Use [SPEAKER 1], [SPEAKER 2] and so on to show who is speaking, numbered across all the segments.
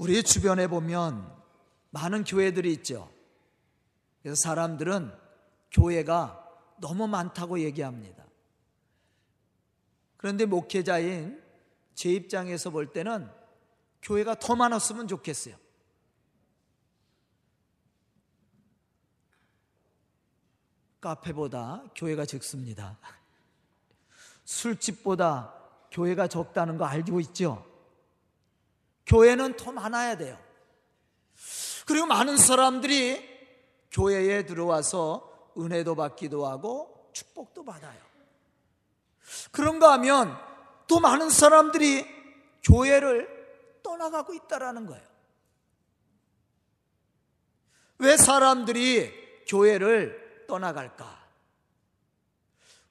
[SPEAKER 1] 우리 주변에 보면 많은 교회들이 있죠. 그래서 사람들은 교회가 너무 많다고 얘기합니다. 그런데 목회자인 제 입장에서 볼 때는 교회가 더 많았으면 좋겠어요. 카페보다 교회가 적습니다. 술집보다 교회가 적다는 거 알고 있죠? 교회는 더 많아야 돼요. 그리고 많은 사람들이 교회에 들어와서 은혜도 받기도 하고 축복도 받아요. 그런가 하면 또 많은 사람들이 교회를 떠나가고 있다라는 거예요. 왜 사람들이 교회를 떠나갈까?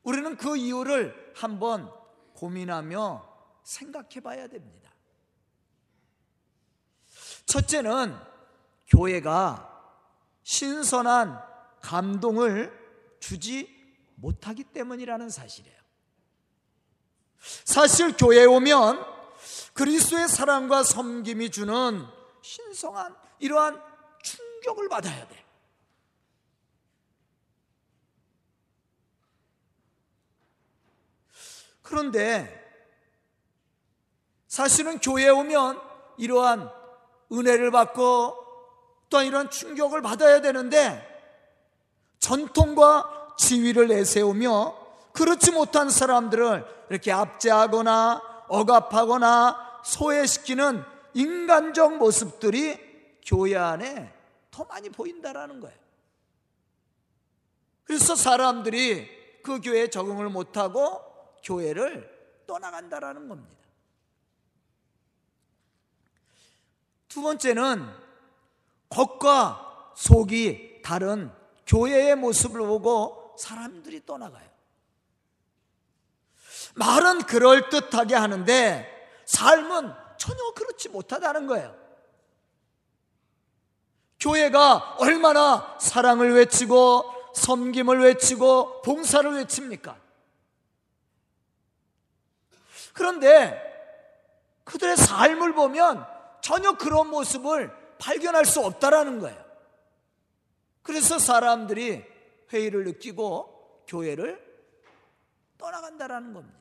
[SPEAKER 1] 우리는 그 이유를 한번 고민하며 생각해 봐야 됩니다. 첫째는 교회가 신선한 감동을 주지 못하기 때문이라는 사실이에요. 사실 교회에 오면 그리스도의 사랑과 섬김이 주는 신성한 이러한 충격을 받아야 돼. 그런데 사실은 교회에 오면 이러한 은혜를 받고 또한 이런 충격을 받아야 되는데 전통과 지위를 내세우며 그렇지 못한 사람들을 이렇게 압제하거나 억압하거나 소외시키는 인간적 모습들이 교회 안에 더 많이 보인다라는 거예요. 그래서 사람들이 그 교회에 적응을 못하고 교회를 떠나간다라는 겁니다. 두 번째는 겉과 속이 다른 교회의 모습을 보고 사람들이 떠나가요. 말은 그럴듯하게 하는데 삶은 전혀 그렇지 못하다는 거예요. 교회가 얼마나 사랑을 외치고 섬김을 외치고 봉사를 외칩니까? 그런데 그들의 삶을 보면 전혀 그런 모습을 발견할 수 없다라는 거예요. 그래서 사람들이 회의를 느끼고 교회를 떠나간다라는 겁니다.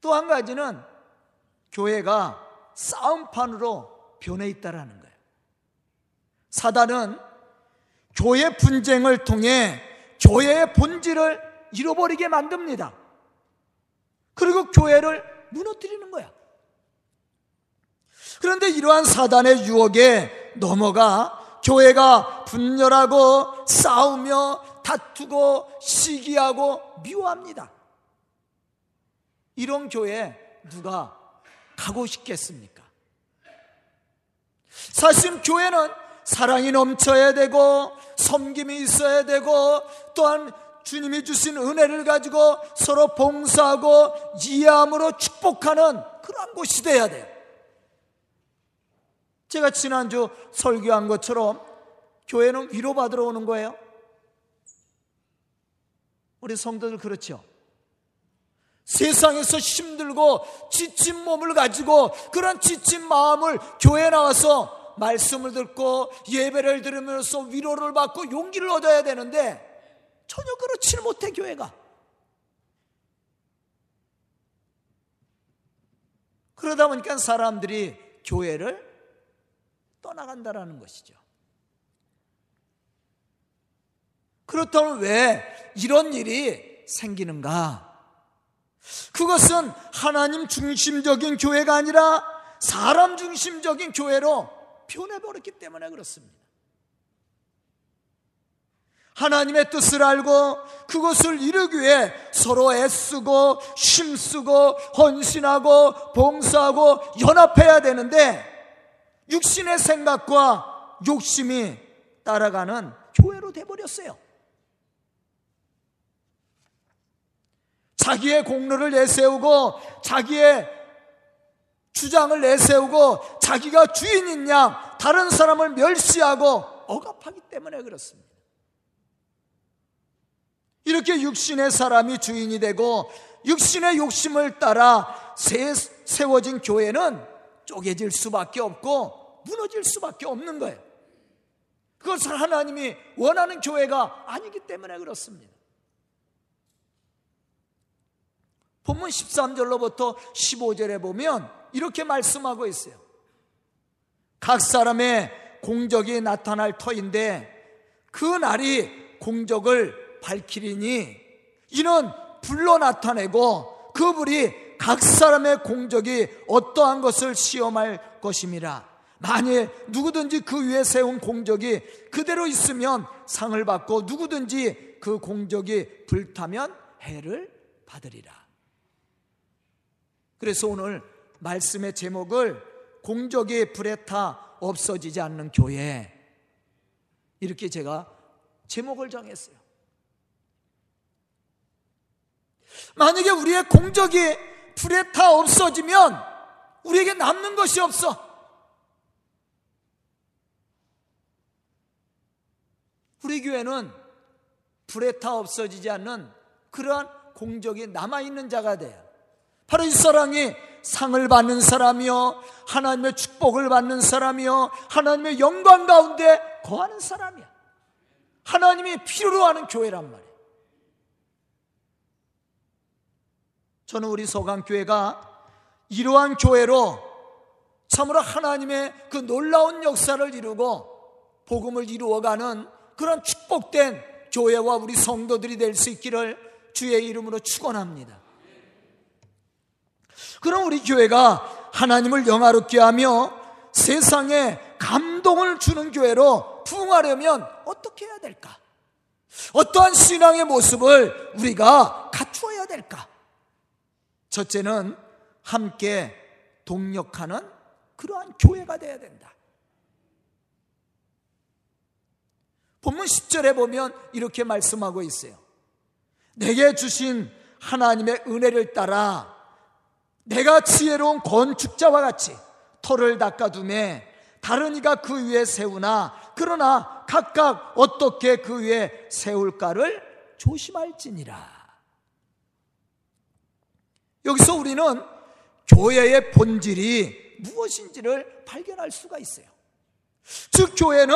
[SPEAKER 1] 또 한 가지는 교회가 싸움판으로 변해 있다라는 거예요. 사단은 교회 분쟁을 통해 교회의 본질을 잃어버리게 만듭니다. 그리고 교회를 무너뜨리는 거야. 그런데 이러한 사단의 유혹에 넘어가 교회가 분열하고 싸우며 다투고 시기하고 미워합니다. 이런 교회 누가 가고 싶겠습니까? 사실 교회는 사랑이 넘쳐야 되고 섬김이 있어야 되고 또한 주님이 주신 은혜를 가지고 서로 봉사하고 이해함으로 축복하는 그러한 곳이 돼야 돼요. 제가 지난주 설교한 것처럼 교회는 위로받으러 오는 거예요. 우리 성도들 그렇죠. 세상에서 힘들고 지친 몸을 가지고 그런 지친 마음을 교회에 나와서 말씀을 듣고 예배를 들으면서 위로를 받고 용기를 얻어야 되는데 전혀 그렇지는 못해 교회가. 그러다 보니까 사람들이 교회를 떠나간다라는 것이죠. 그렇다면 왜 이런 일이 생기는가? 그것은 하나님 중심적인 교회가 아니라 사람 중심적인 교회로 변해버렸기 때문에 그렇습니다. 하나님의 뜻을 알고 그것을 이루기 위해 서로 애쓰고 힘쓰고 헌신하고 봉사하고 연합해야 되는데 육신의 생각과 욕심이 따라가는 교회로 돼버렸어요. 자기의 공로를 내세우고 자기의 주장을 내세우고 자기가 주인인 양 다른 사람을 멸시하고 억압하기 때문에 그렇습니다. 이렇게 육신의 사람이 주인이 되고 육신의 욕심을 따라 세워진 교회는 쪼개질 수밖에 없고 무너질 수밖에 없는 거예요. 그것을 하나님이 원하는 교회가 아니기 때문에 그렇습니다. 본문 13절로부터 15절에 보면 이렇게 말씀하고 있어요. 각 사람의 공적이 나타날 터인데 그 날이 공적을 밝히리니 이는 불로 나타내고 그 불이 각 사람의 공적이 어떠한 것을 시험할 것임이라. 만일 누구든지 그 위에 세운 공적이 그대로 있으면 상을 받고 누구든지 그 공적이 불타면 해를 받으리라. 그래서 오늘 말씀의 제목을 공적이 불에 타 없어지지 않는 교회 이렇게 제가 제목을 정했어요. 만약에 우리의 공적이 불에 타 없어지면 우리에게 남는 것이 없어. 우리 교회는 불에 타 없어지지 않는 그러한 공적이 남아있는 자가 돼요. 바로 이 사람이 상을 받는 사람이요. 하나님의 축복을 받는 사람이요. 하나님의 영광 가운데 거하는 사람이야. 하나님이 필요로 하는 교회란 말이에요. 저는 우리 소강교회가 이러한 교회로 참으로 하나님의 그 놀라운 역사를 이루고 복음을 이루어가는 그런 축복된 교회와 우리 성도들이 될 수 있기를 주의 이름으로 축원합니다. 그럼 우리 교회가 하나님을 영화롭게 하며 세상에 감동을 주는 교회로 부흥하려면 어떻게 해야 될까? 어떠한 신앙의 모습을 우리가 갖추어야 될까? 첫째는 함께 동력하는 그러한 교회가 되어야 된다. 본문 10절에 보면 이렇게 말씀하고 있어요. 내게 주신 하나님의 은혜를 따라 내가 지혜로운 건축자와 같이 터를 닦아둠에 다른 이가 그 위에 세우나 그러나 각각 어떻게 그 위에 세울까를 조심할지니라. 여기서 우리는 교회의 본질이 무엇인지를 발견할 수가 있어요. 즉, 교회는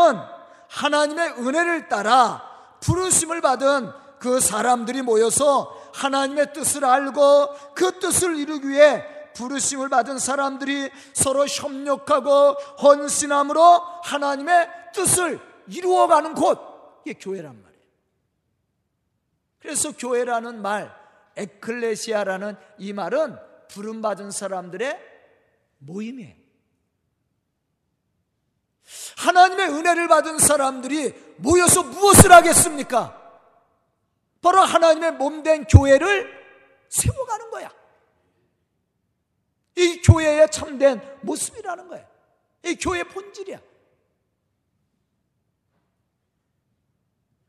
[SPEAKER 1] 하나님의 은혜를 따라 부르심을 받은 그 사람들이 모여서 하나님의 뜻을 알고 그 뜻을 이루기 위해 부르심을 받은 사람들이 서로 협력하고 헌신함으로 하나님의 뜻을 이루어가는 곳, 이게 교회란 말이에요. 그래서 교회라는 말, 에클레시아라는 이 말은 부름받은 사람들의 모임이에요. 하나님의 은혜를 받은 사람들이 모여서 무엇을 하겠습니까? 바로 하나님의 몸된 교회를 세워가는 거야. 이 교회의 참된 모습이라는 거야. 이 교회의 본질이야.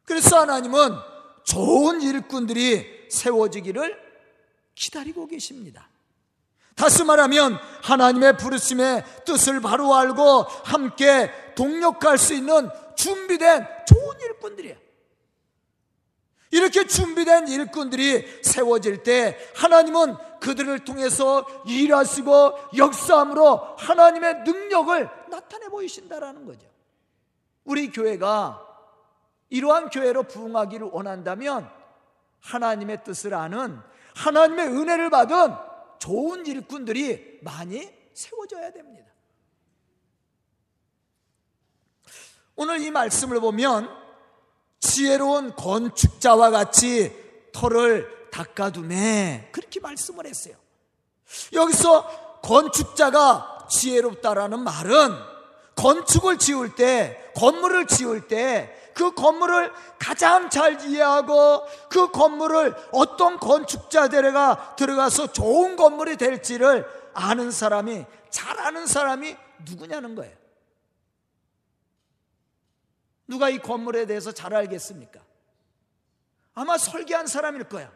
[SPEAKER 1] 그래서 하나님은 좋은 일꾼들이 세워지기를 기다리고 계십니다. 다시 말하면 하나님의 부르심의 뜻을 바로 알고 함께 동력할 수 있는 준비된 좋은 일꾼들이야. 이렇게 준비된 일꾼들이 세워질 때 하나님은 그들을 통해서 일하시고 역사함으로 하나님의 능력을 나타내 보이신다라는 거죠. 우리 교회가 이러한 교회로 부흥하기를 원한다면 하나님의 뜻을 아는 하나님의 은혜를 받은 좋은 일꾼들이 많이 세워져야 됩니다. 오늘 이 말씀을 보면 지혜로운 건축자와 같이 터를 닦아두네. 그렇게 말씀을 했어요. 여기서 건축자가 지혜롭다라는 말은 건축을 지을 때, 건물을 지을 때, 그 건물을 가장 잘 이해하고 그 건물을 어떤 건축자들가 들어가서 좋은 건물이 될지를 아는 사람이, 잘 아는 사람이 누구냐는 거예요. 누가 이 건물에 대해서 잘 알겠습니까? 아마 설계한 사람일 거야.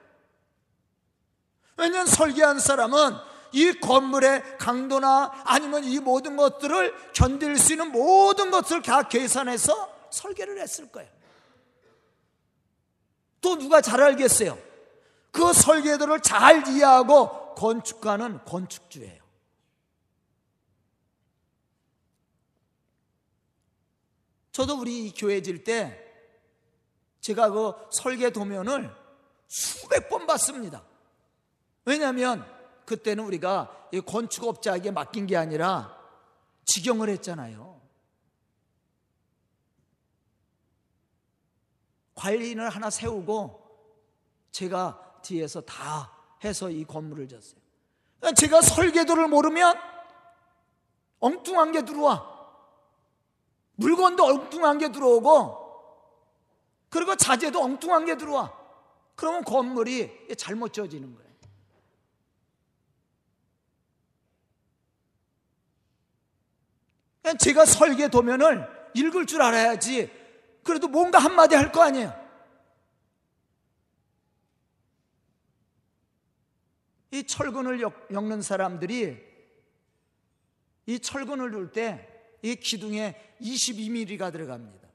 [SPEAKER 1] 왜냐하면 설계한 사람은 이 건물의 강도나 아니면 이 모든 것들을 견딜 수 있는 모든 것을 다 계산해서 설계를 했을 거예요. 또 누가 잘 알겠어요? 그 설계도를 잘 이해하고 건축가는 건축주예요. 저도 우리 교회 질 때 제가 그 설계 도면을 수백 번 봤습니다. 왜냐하면 그때는 우리가 건축업자에게 맡긴 게 아니라 직영을 했잖아요. 관리인을 하나 세우고 제가 뒤에서 다 해서 이 건물을 졌어요. 제가 설계도를 모르면 엉뚱한 게 들어와. 물건도 엉뚱한 게 들어오고, 그리고 자재도 엉뚱한 게 들어와. 그러면 건물이 잘못 지어지는 거예요. 제가 설계 도면을 읽을 줄 알아야지. 그래도 뭔가 한마디 할 거 아니에요. 이 철근을 엮는 사람들이 이 철근을 둘 때 이 기둥에 22mm가 들어갑니다.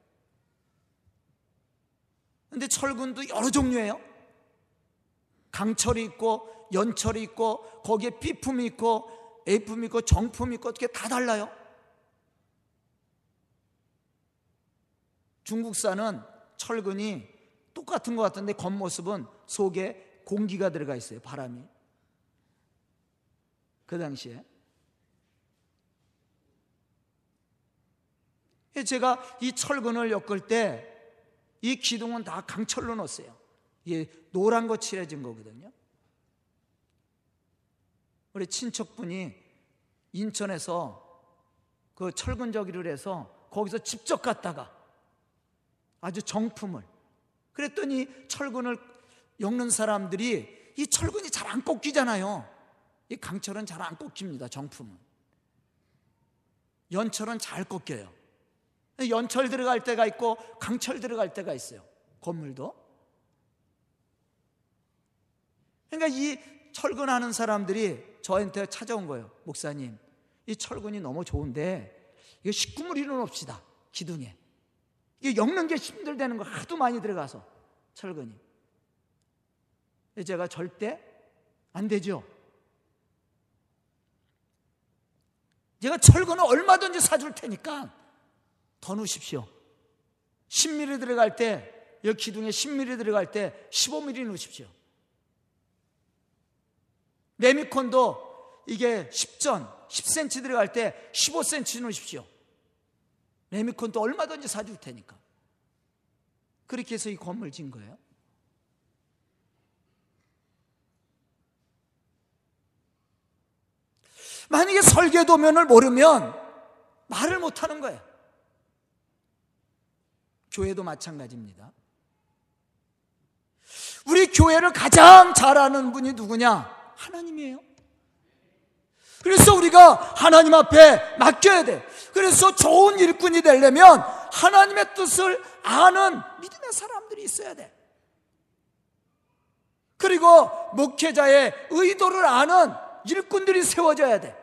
[SPEAKER 1] 근데 철근도 여러 종류예요. 강철이 있고 연철이 있고 거기에 B품이 있고 A품이 있고 정품이 있고 어떻게 다 달라요. 중국산은 철근이 똑같은 것 같은데 겉모습은 속에 공기가 들어가 있어요. 바람이. 그 당시에. 제가 이 철근을 엮을 때 이 기둥은 다 강철로 넣었어요. 이게 노란 거 칠해진 거거든요. 우리 친척분이 인천에서 그 철근 저기를 해서 거기서 직접 갔다가 아주 정품을 그랬더니 철근을 엮는 사람들이 이 철근이 잘 안 꺾이잖아요. 이 강철은 잘 안 꺾입니다. 정품은. 연철은 잘 꺾여요. 연철 들어갈 때가 있고 강철 들어갈 때가 있어요. 건물도. 그러니까 이 철근하는 사람들이 저한테 찾아온 거예요. 목사님, 이 철근이 너무 좋은데 이거 식구물이 넣읍시다. 기둥에. 이게 엮는 게 힘들다는 거 하도 많이 들어가서 철근이. 제가 절대 안 되죠. 제가 철근을 얼마든지 사줄 테니까 더 넣으십시오. 10mm 들어갈 때, 여기 기둥에 10mm 들어갈 때 15mm 넣으십시오. 레미콘도 이게 10전, 10cm 들어갈 때 15cm 넣으십시오. 레미콘도 얼마든지 사줄 테니까. 그렇게 해서 이 건물 진 거예요. 만약에 설계도면을 모르면 말을 못 하는 거예요. 교회도 마찬가지입니다. 우리 교회를 가장 잘하는 분이 누구냐? 하나님이에요. 그래서 우리가 하나님 앞에 맡겨야 돼. 그래서 좋은 일꾼이 되려면 하나님의 뜻을 아는 믿음의 사람들이 있어야 돼. 그리고 목회자의 의도를 아는 일꾼들이 세워져야 돼.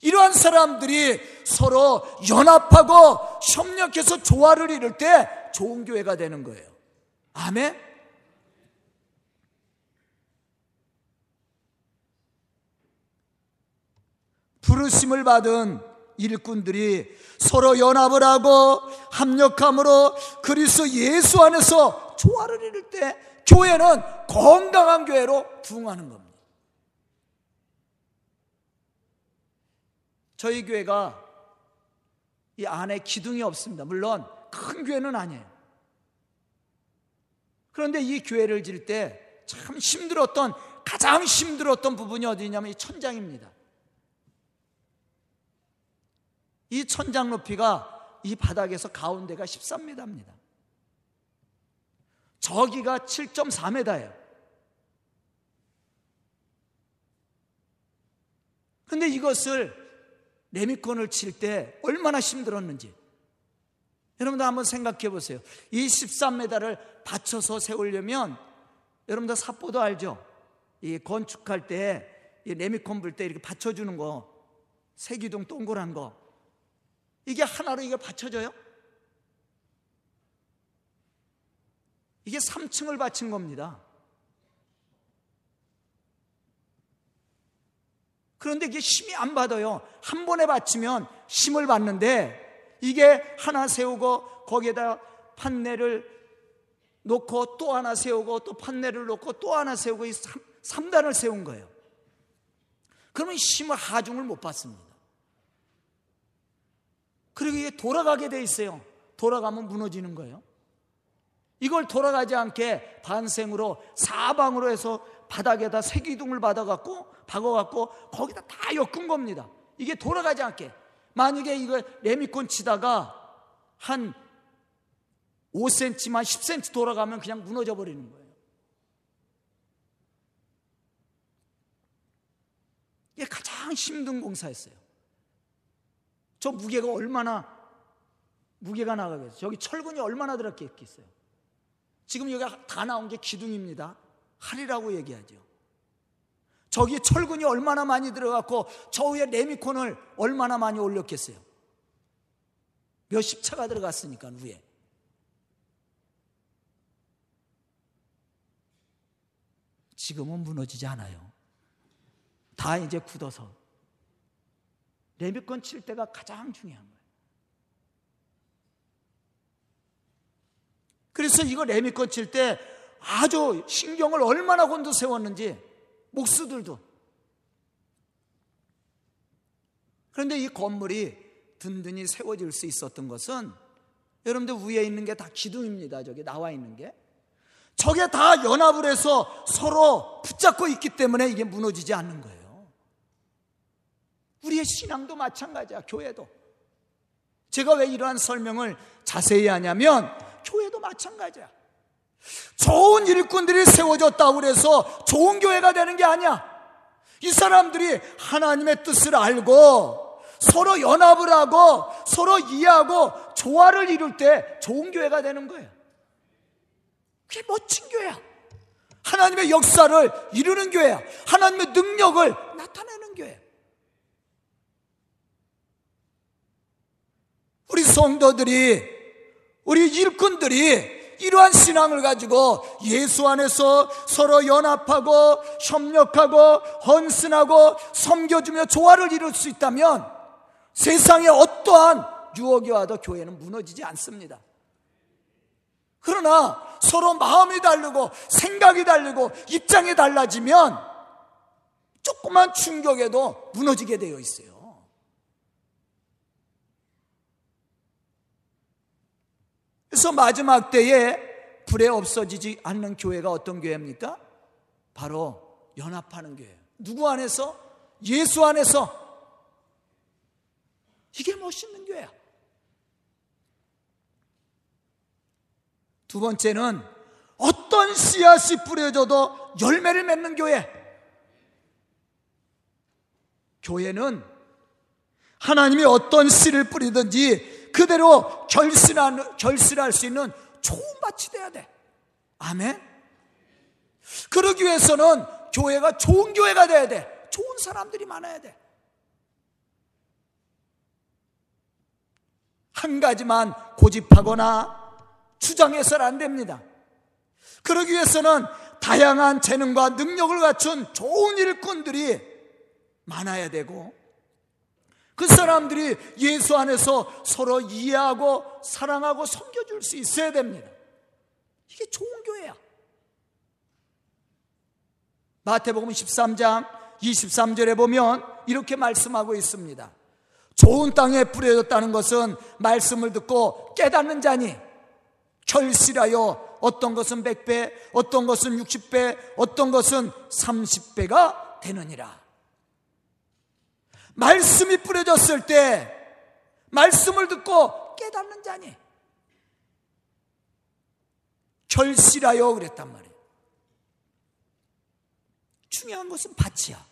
[SPEAKER 1] 이러한 사람들이 서로 연합하고 협력해서 조화를 이룰 때 좋은 교회가 되는 거예요. 아멘? 부르심을 받은 일꾼들이 서로 연합을 하고 합력함으로 그리스도 예수 안에서 조화를 이룰 때 교회는 건강한 교회로 부흥하는 겁니다. 저희 교회가 이 안에 기둥이 없습니다. 물론 큰 교회는 아니에요. 그런데 이 교회를 질 때 참 힘들었던 가장 힘들었던 부분이 어디냐면 이 천장입니다. 이 천장 높이가 이 바닥에서 가운데가 13m입니다. 저기가 7.4m예요. 근데 이것을 레미콘을 칠 때 얼마나 힘들었는지 여러분들 한번 생각해 보세요. 이 13m를 받쳐서 세우려면 여러분들 사포도 알죠? 이 건축할 때 이 레미콘 불 때 이렇게 받쳐주는 거 세기둥 동그란 거 이게 하나로 이게 받쳐져요? 이게 3층을 받친 겁니다. 그런데 이게 힘이 안 받아요. 한 번에 받치면 힘을 받는데 이게 하나 세우고 거기에다 판넬을 놓고 또 하나 세우고 또 판넬을 놓고 또 하나 세우고 이 3 단을 세운 거예요. 그러면 힘을 하중을 못 받습니다. 그리고 이게 돌아가게 돼 있어요. 돌아가면 무너지는 거예요. 이걸 돌아가지 않게 반생으로 사방으로 해서 바닥에다 새기둥을 받아갖고 박아갖고 거기다 다 엮은 겁니다. 이게 돌아가지 않게. 만약에 이거 레미콘 치다가 한 5cm만 10cm 돌아가면 그냥 무너져 버리는 거예요. 이게 가장 힘든 공사였어요. 저 무게가 얼마나 무게가 나가겠어요. 저기 철근이 얼마나 들었겠어요. 지금 여기 다 나온 게 기둥입니다. 할이라고 얘기하죠. 저기 철근이 얼마나 많이 들어갔고 저 위에 레미콘을 얼마나 많이 올렸겠어요. 몇십 차가 들어갔으니까 위에. 지금은 무너지지 않아요. 다 이제 굳어서. 레미콘 칠 때가 가장 중요한 거예요. 그래서 이거 레미콘 칠때 아주 신경을 얼마나 곤두 세웠는지 목수들도 그런데 이 건물이 든든히 세워질 수 있었던 것은 여러분들 위에 있는 게 다 기둥입니다. 저기 나와 있는 게. 저게 다 연합을 해서 서로 붙잡고 있기 때문에 이게 무너지지 않는 거예요. 우리의 신앙도 마찬가지야, 교회도. 제가 왜 이러한 설명을 자세히 하냐면, 교회도 마찬가지야. 좋은 일꾼들이 세워졌다고 그래서 좋은 교회가 되는 게 아니야. 이 사람들이 하나님의 뜻을 알고 서로 연합을 하고 서로 이해하고 조화를 이룰 때 좋은 교회가 되는 거예요. 그게 멋진 교회야. 하나님의 역사를 이루는 교회야. 하나님의 능력을 나타내는 교회. 우리 성도들이, 우리 일꾼들이 이러한 신앙을 가지고 예수 안에서 서로 연합하고 협력하고 헌신하고 섬겨주며 조화를 이룰 수 있다면 세상에 어떠한 유혹이 와도 교회는 무너지지 않습니다. 그러나 서로 마음이 다르고 생각이 다르고 입장이 달라지면 조그만 충격에도 무너지게 되어 있어요. 그래서 마지막 때에 불에 없어지지 않는 교회가 어떤 교회입니까? 바로 연합하는 교회. 누구 안에서? 예수 안에서. 이게 멋있는 교회야. 두 번째는 어떤 씨앗이 뿌려져도 열매를 맺는 교회. 교회는 하나님이 어떤 씨를 뿌리든지 그대로 결실한, 결실할 수 있는 좋은 밭이 돼야 돼. 아멘? 그러기 위해서는 교회가 좋은 교회가 돼야 돼. 좋은 사람들이 많아야 돼. 한 가지만 고집하거나 주장해서는 안 됩니다. 그러기 위해서는 다양한 재능과 능력을 갖춘 좋은 일꾼들이 많아야 되고 그 사람들이 예수 안에서 서로 이해하고 사랑하고 섬겨줄 수 있어야 됩니다. 이게 좋은 교회야. 마태복음 13장 23절에 보면 이렇게 말씀하고 있습니다. 좋은 땅에 뿌려졌다는 것은 말씀을 듣고 깨닫는 자니 결실하여 어떤 것은 100배, 어떤 것은 60배, 어떤 것은 30배가 되느니라. 말씀이 뿌려졌을 때 말씀을 듣고 깨닫는 자니 결실하여 그랬단 말이에요. 중요한 것은 밭이야.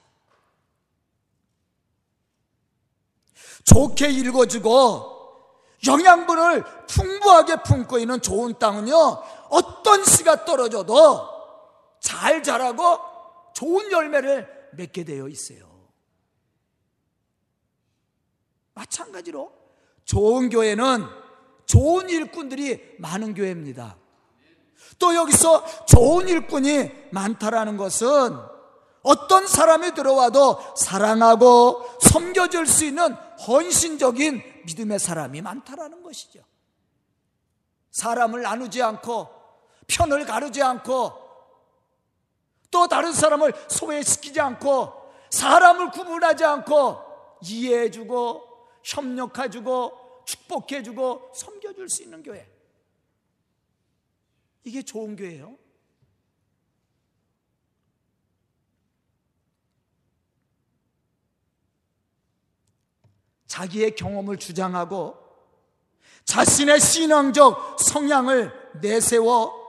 [SPEAKER 1] 좋게 읽어주고 영양분을 풍부하게 품고 있는 좋은 땅은요, 어떤 씨가 떨어져도 잘 자라고 좋은 열매를 맺게 되어 있어요. 마찬가지로 좋은 교회는 좋은 일꾼들이 많은 교회입니다. 또 여기서 좋은 일꾼이 많다라는 것은 어떤 사람이 들어와도 사랑하고 섬겨줄 수 있는 헌신적인 믿음의 사람이 많다라는 것이죠. 사람을 나누지 않고 편을 가르지 않고 또 다른 사람을 소외시키지 않고 사람을 구분하지 않고 이해해주고 협력해주고 축복해주고 섬겨줄 수 있는 교회. 이게 좋은 교회예요. 자기의 경험을 주장하고 자신의 신앙적 성향을 내세워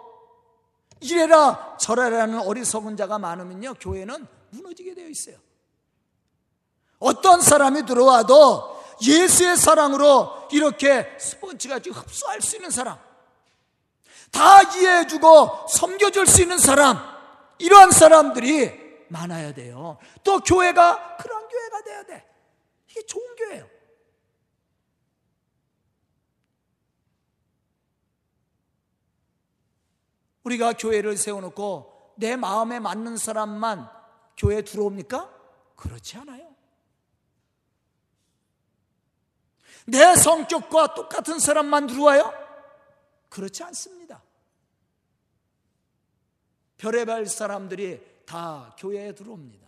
[SPEAKER 1] 이래라 저래라는 어리석은 자가 많으면요 교회는 무너지게 되어 있어요. 어떤 사람이 들어와도 예수의 사랑으로 이렇게 스펀지같이 흡수할 수 있는 사람, 다 이해해주고 섬겨줄 수 있는 사람, 이러한 사람들이 많아야 돼요. 또 교회가 그런 교회가 돼야 돼. 이게 좋은 교회예요. 우리가 교회를 세워놓고 내 마음에 맞는 사람만 교회에 들어옵니까? 그렇지 않아요. 내 성격과 똑같은 사람만 들어와요? 그렇지 않습니다. 별의별 사람들이 다 교회에 들어옵니다.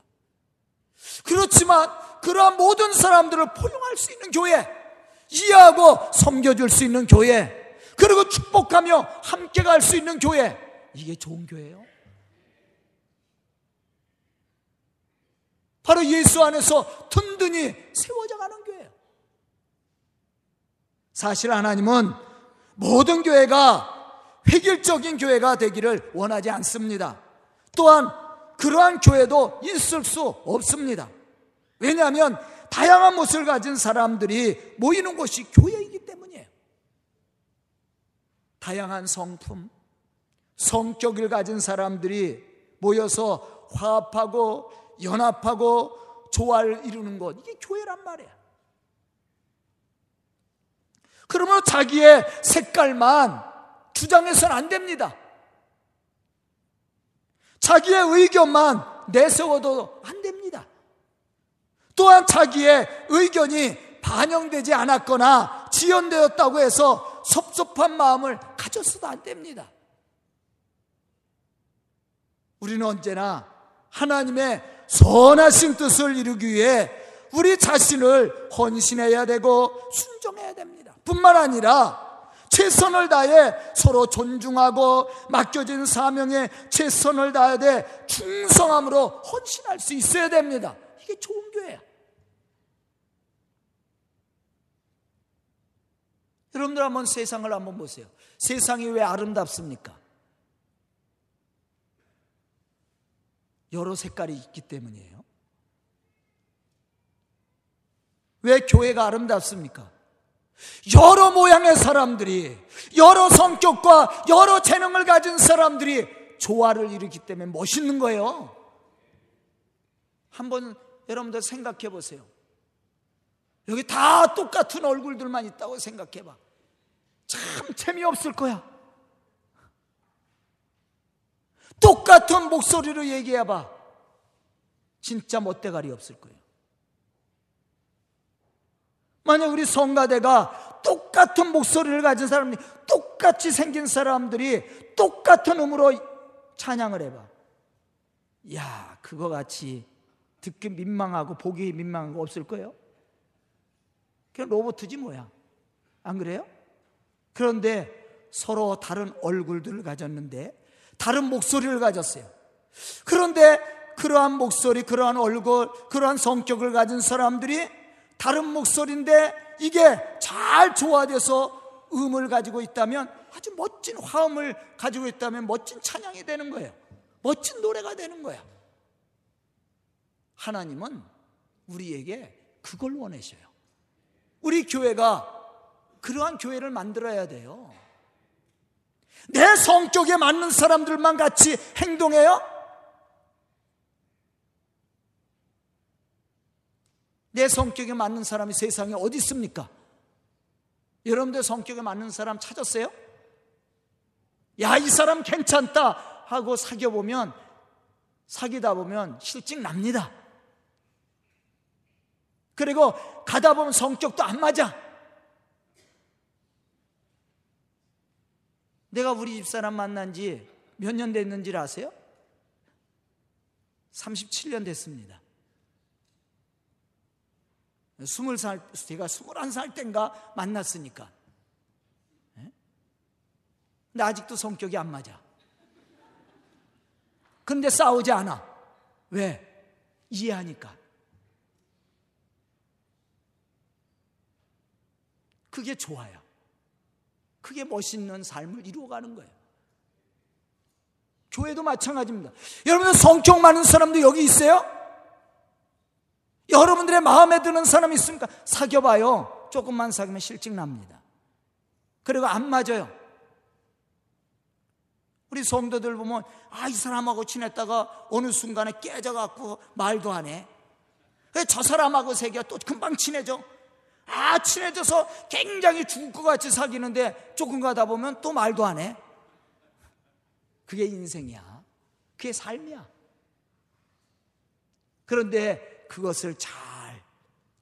[SPEAKER 1] 그렇지만 그러한 모든 사람들을 포용할 수 있는 교회, 이해하고 섬겨줄 수 있는 교회, 그리고 축복하며 함께 갈 수 있는 교회, 이게 좋은 교회예요. 바로 예수 안에서 든든히 세워져 가는. 사실 하나님은 모든 교회가 획일적인 교회가 되기를 원하지 않습니다. 또한 그러한 교회도 있을 수 없습니다. 왜냐하면 다양한 모습을 가진 사람들이 모이는 곳이 교회이기 때문이에요. 다양한 성품, 성격을 가진 사람들이 모여서 화합하고 연합하고 조화를 이루는 것 이게 교회란 말이야. 그러면 자기의 색깔만 주장해서는 안 됩니다. 자기의 의견만 내세워도 안 됩니다. 또한 자기의 의견이 반영되지 않았거나 지연되었다고 해서 섭섭한 마음을 가졌어도 안 됩니다. 우리는 언제나 하나님의 선하신 뜻을 이루기 위해 우리 자신을 헌신해야 되고 순종해야 됩니다. 뿐만 아니라 최선을 다해 서로 존중하고 맡겨진 사명에 최선을 다해 돼 충성함으로 헌신할 수 있어야 됩니다. 이게 좋은 교회야. 여러분들 한번 세상을 한번 보세요. 세상이 왜 아름답습니까? 여러 색깔이 있기 때문이에요. 왜 교회가 아름답습니까? 여러 모양의 사람들이, 여러 성격과 여러 재능을 가진 사람들이 조화를 이루기 때문에 멋있는 거예요. 한번 여러분들 생각해 보세요. 여기 다 똑같은 얼굴들만 있다고 생각해 봐. 참 재미없을 거야. 똑같은 목소리로 얘기해 봐. 진짜 멋대가리 없을 거예요. 만약 우리 성가대가 똑같은 목소리를 가진 사람이 똑같이 생긴 사람들이 똑같은 음으로 찬양을 해봐. 야, 그거 같이 듣기 민망하고 보기 민망한 거 없을 거예요? 그냥 로봇이지 뭐야. 안 그래요? 그런데 서로 다른 얼굴들을 가졌는데 다른 목소리를 가졌어요. 그런데 그러한 목소리, 그러한 얼굴, 그러한 성격을 가진 사람들이 다른 목소리인데 이게 잘 조화돼서 음을 가지고 있다면 아주 멋진 화음을 가지고 있다면 멋진 찬양이 되는 거예요. 멋진 노래가 되는 거야. 하나님은 우리에게 그걸 원하셔요. 우리 교회가 그러한 교회를 만들어야 돼요. 내 성격에 맞는 사람들만 같이 행동해요? 내 성격에 맞는 사람이 세상에 어디 있습니까? 여러분들 성격에 맞는 사람 찾았어요? 야, 이 사람 괜찮다 하고 사귀어 보면 사귀다 보면 실증 납니다. 그리고 가다 보면 성격도 안 맞아. 내가 우리 집사람 만난 지 몇 년 됐는지 아세요? 37년 됐습니다. 20살, 제가 21살 땐가 만났으니까. 예? 근데 아직도 성격이 안 맞아. 근데 싸우지 않아. 왜? 이해하니까. 그게 좋아요. 그게 멋있는 삶을 이루어가는 거예요. 교회도 마찬가지입니다. 여러분들 성격 많은 사람도 여기 있어요? 여러분들의 마음에 드는 사람 있습니까? 사귀어봐요. 조금만 사귀면 실증 납니다. 그리고 안 맞아요. 우리 성도들 보면, 아, 이 사람하고 친했다가 어느 순간에 깨져갖고 말도 안 해. 저 사람하고 새겨 또 금방 친해져. 아, 친해져서 굉장히 죽을 것 같이 사귀는데 조금 가다 보면 또 말도 안 해. 그게 인생이야. 그게 삶이야. 그런데 그것을 잘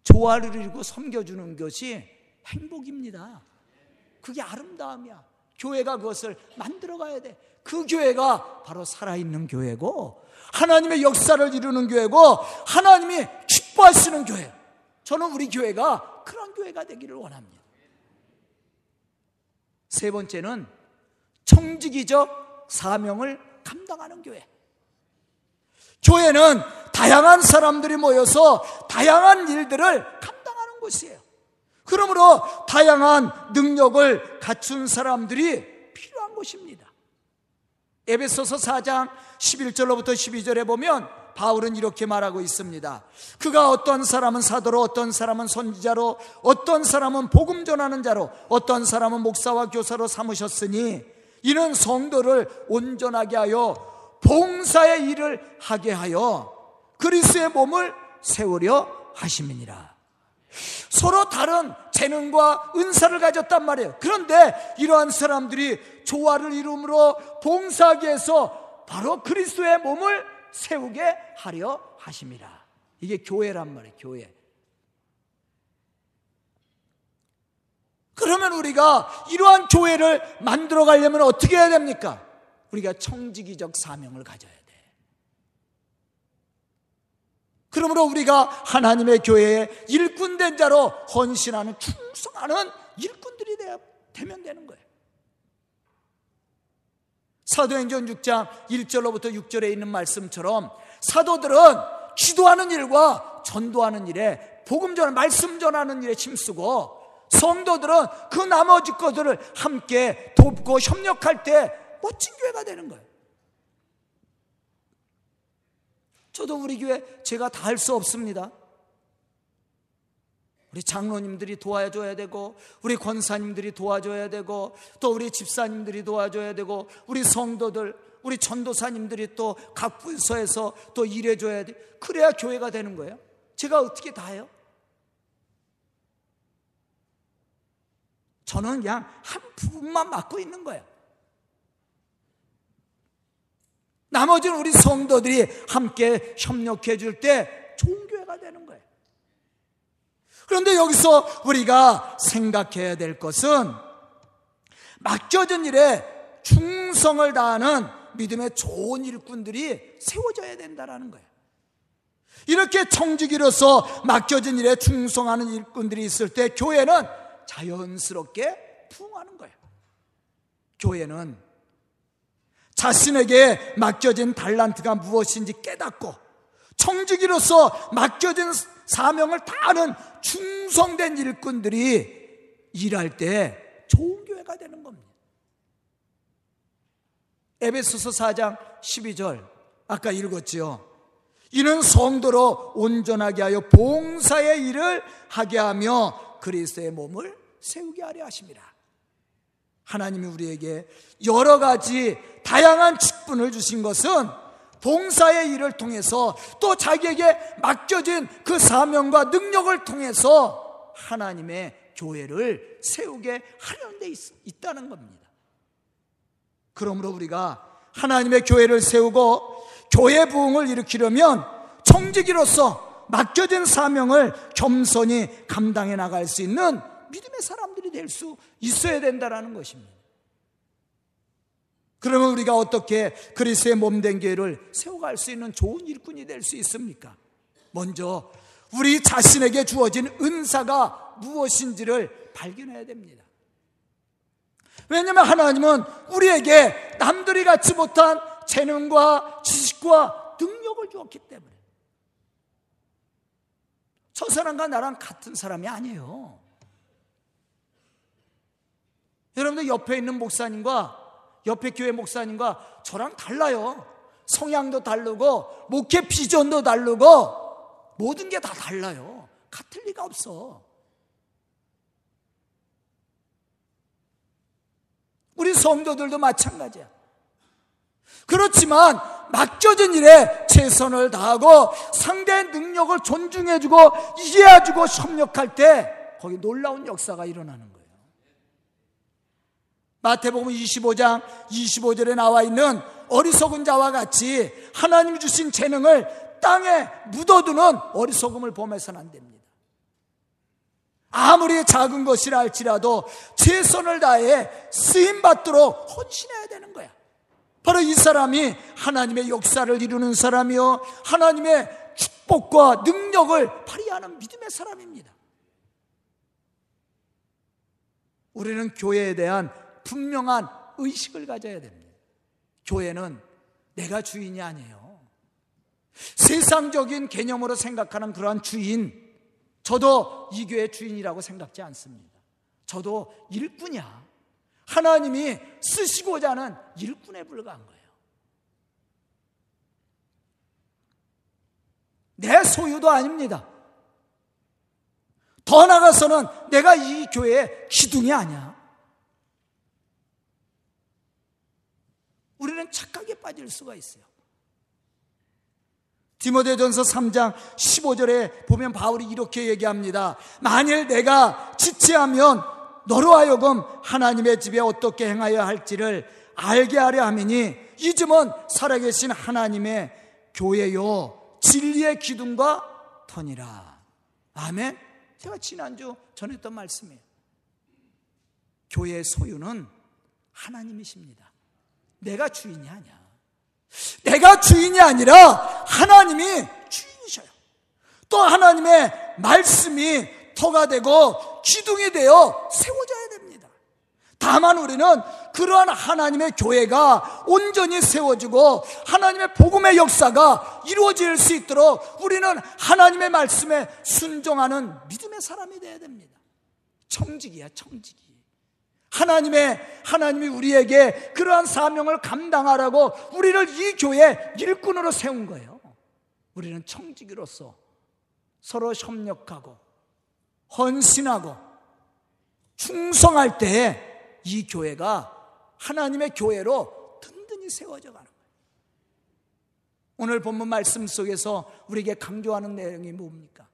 [SPEAKER 1] 조화를 이루고 섬겨주는 것이 행복입니다. 그게 아름다움이야. 교회가 그것을 만들어 가야 돼. 그 교회가 바로 살아있는 교회고, 하나님의 역사를 이루는 교회고, 하나님이 기뻐하시는 교회. 저는 우리 교회가 그런 교회가 되기를 원합니다. 세 번째는 청지기적 사명을 감당하는 교회. 교회는 다양한 사람들이 모여서 다양한 일들을 감당하는 곳이에요. 그러므로 다양한 능력을 갖춘 사람들이 필요한 곳입니다. 에베소서 4장 11절로부터 12절에 보면 바울은 이렇게 말하고 있습니다. 그가 어떤 사람은 사도로, 어떤 사람은 선지자로, 어떤 사람은 복음 전하는 자로, 어떤 사람은 목사와 교사로 삼으셨으니 이는 성도를 온전하게 하여 봉사의 일을 하게 하여 그리스의 몸을 세우려 하심이니라. 서로 다른 재능과 은사를 가졌단 말이에요. 그런데 이러한 사람들이 조화를 이룸으로 봉사하기 위해서 바로 그리스도의 몸을 세우게 하려 하심이라. 이게 교회란 말이에요, 교회. 그러면 우리가 이러한 교회를 만들어 가려면 어떻게 해야 됩니까? 우리가 청지기적 사명을 가져야 돼. 그러므로 우리가 하나님의 교회에 일꾼된 자로 헌신하는 충성하는 일꾼들이 되면 되는 거예요. 사도행전 6장 1절로부터 6절에 있는 말씀처럼 사도들은 기도하는 일과 전도하는 일에 복음 전 말씀 전하는 일에 힘쓰고 성도들은 그 나머지 것들을 함께 돕고 협력할 때 멋진 교회가 되는 거예요. 저도 우리 교회 제가 다 할 수 없습니다. 우리 장로님들이 도와줘야 되고 우리 권사님들이 도와줘야 되고 또 우리 집사님들이 도와줘야 되고 우리 성도들 우리 전도사님들이 또 각 분서에서 또 일해줘야 돼 그래야 교회가 되는 거예요 제가 어떻게 다 해요? 저는 그냥 한 부분만 맡고 있는 거예요 나머지는 우리 성도들이 함께 협력해 줄 때 좋은 교회가 되는 거예요 그런데 여기서 우리가 생각해야 될 것은 맡겨진 일에 충성을 다하는 믿음의 좋은 일꾼들이 세워져야 된다는 거예요. 이렇게 청지기로서 맡겨진 일에 충성하는 일꾼들이 있을 때 교회는 자연스럽게 부흥하는 거예요. 교회는 자신에게 맡겨진 달란트가 무엇인지 깨닫고 청지기로서 맡겨진 사명을 다하는 충성된 일꾼들이 일할 때 좋은 교회가 되는 겁니다. 에베소서 4장 12절 아까 읽었지요. 이는 성도로 온전하게 하여 봉사의 일을 하게 하며 그리스도의 몸을 세우게 하려 하십니다. 하나님이 우리에게 여러 가지 다양한 직분을 주신 것은 봉사의 일을 통해서 또 자기에게 맡겨진 그 사명과 능력을 통해서 하나님의 교회를 세우게 하려는 데 있, 다는 겁니다. 그러므로 우리가 하나님의 교회를 세우고 교회 부흥을 일으키려면 청지기로서 맡겨진 사명을 겸손히 감당해 나갈 수 있는 믿음의 사람들이 될 수 있어야 된다는 것입니다. 그러면 우리가 어떻게 그리스의 몸된 교회를 세워갈 수 있는 좋은 일꾼이 될 수 있습니까? 먼저 우리 자신에게 주어진 은사가 무엇인지를 발견해야 됩니다. 왜냐하면 하나님은 우리에게 남들이 갖지 못한 재능과 지식과 능력을 주었기 때문에 저 사람과 나랑 같은 사람이 아니에요. 여러분들 옆에 있는 목사님과 옆에 교회 목사님과 저랑 달라요. 성향도 다르고 목회 비전도 다르고 모든 게 다 달라요. 같을 리가 없어. 우리 성도들도 마찬가지야. 그렇지만 맡겨진 일에 최선을 다하고 상대의 능력을 존중해주고 이해해주고 협력할 때 거기 놀라운 역사가 일어나는 거예요. 마태복음 25장 25절에 나와 있는 어리석은 자와 같이 하나님 주신 재능을 땅에 묻어두는 어리석음을 범해서는 안 됩니다. 아무리 작은 것이라 할지라도 최선을 다해 쓰임 받도록 헌신해야 되는 거야. 바로 이 사람이 하나님의 역사를 이루는 사람이요. 하나님의 축복과 능력을 발휘하는 믿음의 사람입니다. 우리는 교회에 대한 분명한 의식을 가져야 됩니다. 교회는 내가 주인이 아니에요. 세상적인 개념으로 생각하는 그러한 주인, 저도 이 교회 주인이라고 생각지 않습니다. 저도 일꾼이야. 하나님이 쓰시고자 하는 일꾼에 불과한 거예요. 내 소유도 아닙니다. 더 나가서는 내가 이 교회의 기둥이 아니야. 우리는 착각에 빠질 수가 있어요. 디모데전서 3장 15절에 보면 바울이 이렇게 얘기합니다. 만일 내가 지체하면 너로 하여금 하나님의 집에 어떻게 행하여 할지를 알게 하려 하매니 이 점은 살아계신 하나님의 교회요 진리의 기둥과 터니라. 아멘. 제가 지난주 전했던 말씀이에요. 교회의 소유는 하나님이십니다. 내가 주인이 아니야. 내가 주인이 아니라 하나님이 주인이셔요. 또 하나님의 말씀이 터가 되고 기둥이 되어 세워져야 됩니다. 다만 우리는 그러한 하나님의 교회가 온전히 세워지고 하나님의 복음의 역사가 이루어질 수 있도록 우리는 하나님의 말씀에 순종하는 믿음의 사람이 되어야 됩니다. 청직이야, 청직이. 하나님의 하나님이 우리에게 그러한 사명을 감당하라고 우리를 이 교회 일꾼으로 세운 거예요. 우리는 청지기로서 서로 협력하고 헌신하고 충성할 때에 이 교회가 하나님의 교회로 든든히 세워져 가는 거예요. 오늘 본문 말씀 속에서 우리에게 강조하는 내용이 뭡니까?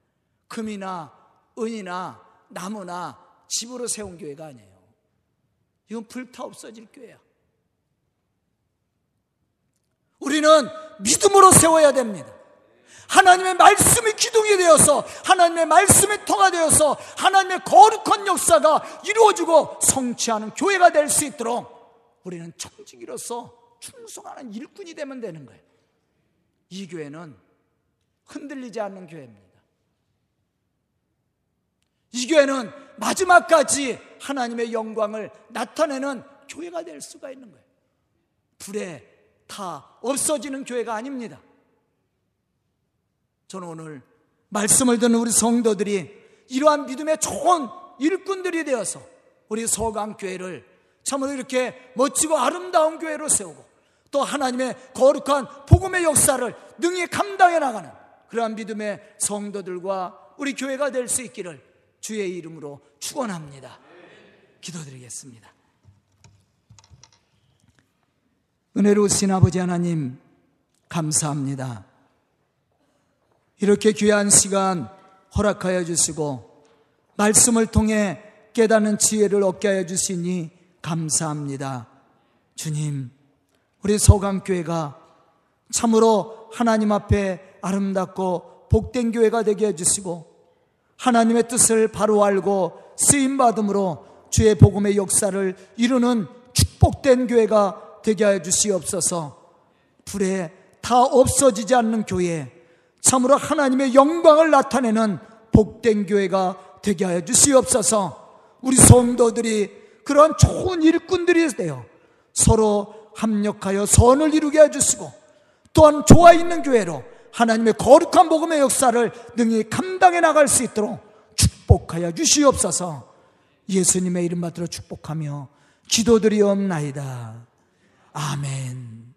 [SPEAKER 1] 금이나 은이나 나무나 집으로 세운 교회가 아니에요. 이건 불타 없어질 교회야. 우리는 믿음으로 세워야 됩니다. 하나님의 말씀이 기둥이 되어서 하나님의 말씀이 터가 되어서 하나님의 거룩한 역사가 이루어지고 성취하는 교회가 될 수 있도록 우리는 청지기로서 충성하는 일꾼이 되면 되는 거예요. 이 교회는 흔들리지 않는 교회입니다. 이 교회는 마지막까지 하나님의 영광을 나타내는 교회가 될 수가 있는 거예요. 불에 다 없어지는 교회가 아닙니다. 저는 오늘 말씀을 듣는 우리 성도들이 이러한 믿음의 좋은 일꾼들이 되어서 우리 서강교회를 참으로 이렇게 멋지고 아름다운 교회로 세우고 또 하나님의 거룩한 복음의 역사를 능히 감당해 나가는 그러한 믿음의 성도들과 우리 교회가 될 수 있기를 주의 이름으로 축원합니다. 기도드리겠습니다. 은혜로우신 아버지 하나님 감사합니다. 이렇게 귀한 시간 허락하여 주시고 말씀을 통해 깨닫는 지혜를 얻게 하여 주시니 감사합니다. 주님, 우리 서강교회가 참으로 하나님 앞에 아름답고 복된 교회가 되게 해주시고 하나님의 뜻을 바로 알고 쓰임 받음으로 주의 복음의 역사를 이루는 축복된 교회가 되게 해 주시옵소서. 불에 다 없어지지 않는 교회, 참으로 하나님의 영광을 나타내는 복된 교회가 되게 하여 주시옵소서. 우리 성도들이 그러한 좋은 일꾼들이 되어 서로 합력하여 선을 이루게 해주시고 또한 좋아 있는 교회로 하나님의 거룩한 복음의 역사를 능히 감당해 나갈 수 있도록 축복하여 주시옵소서 예수님의 이름 받들어 축복하며 기도드리옵나이다. 아멘.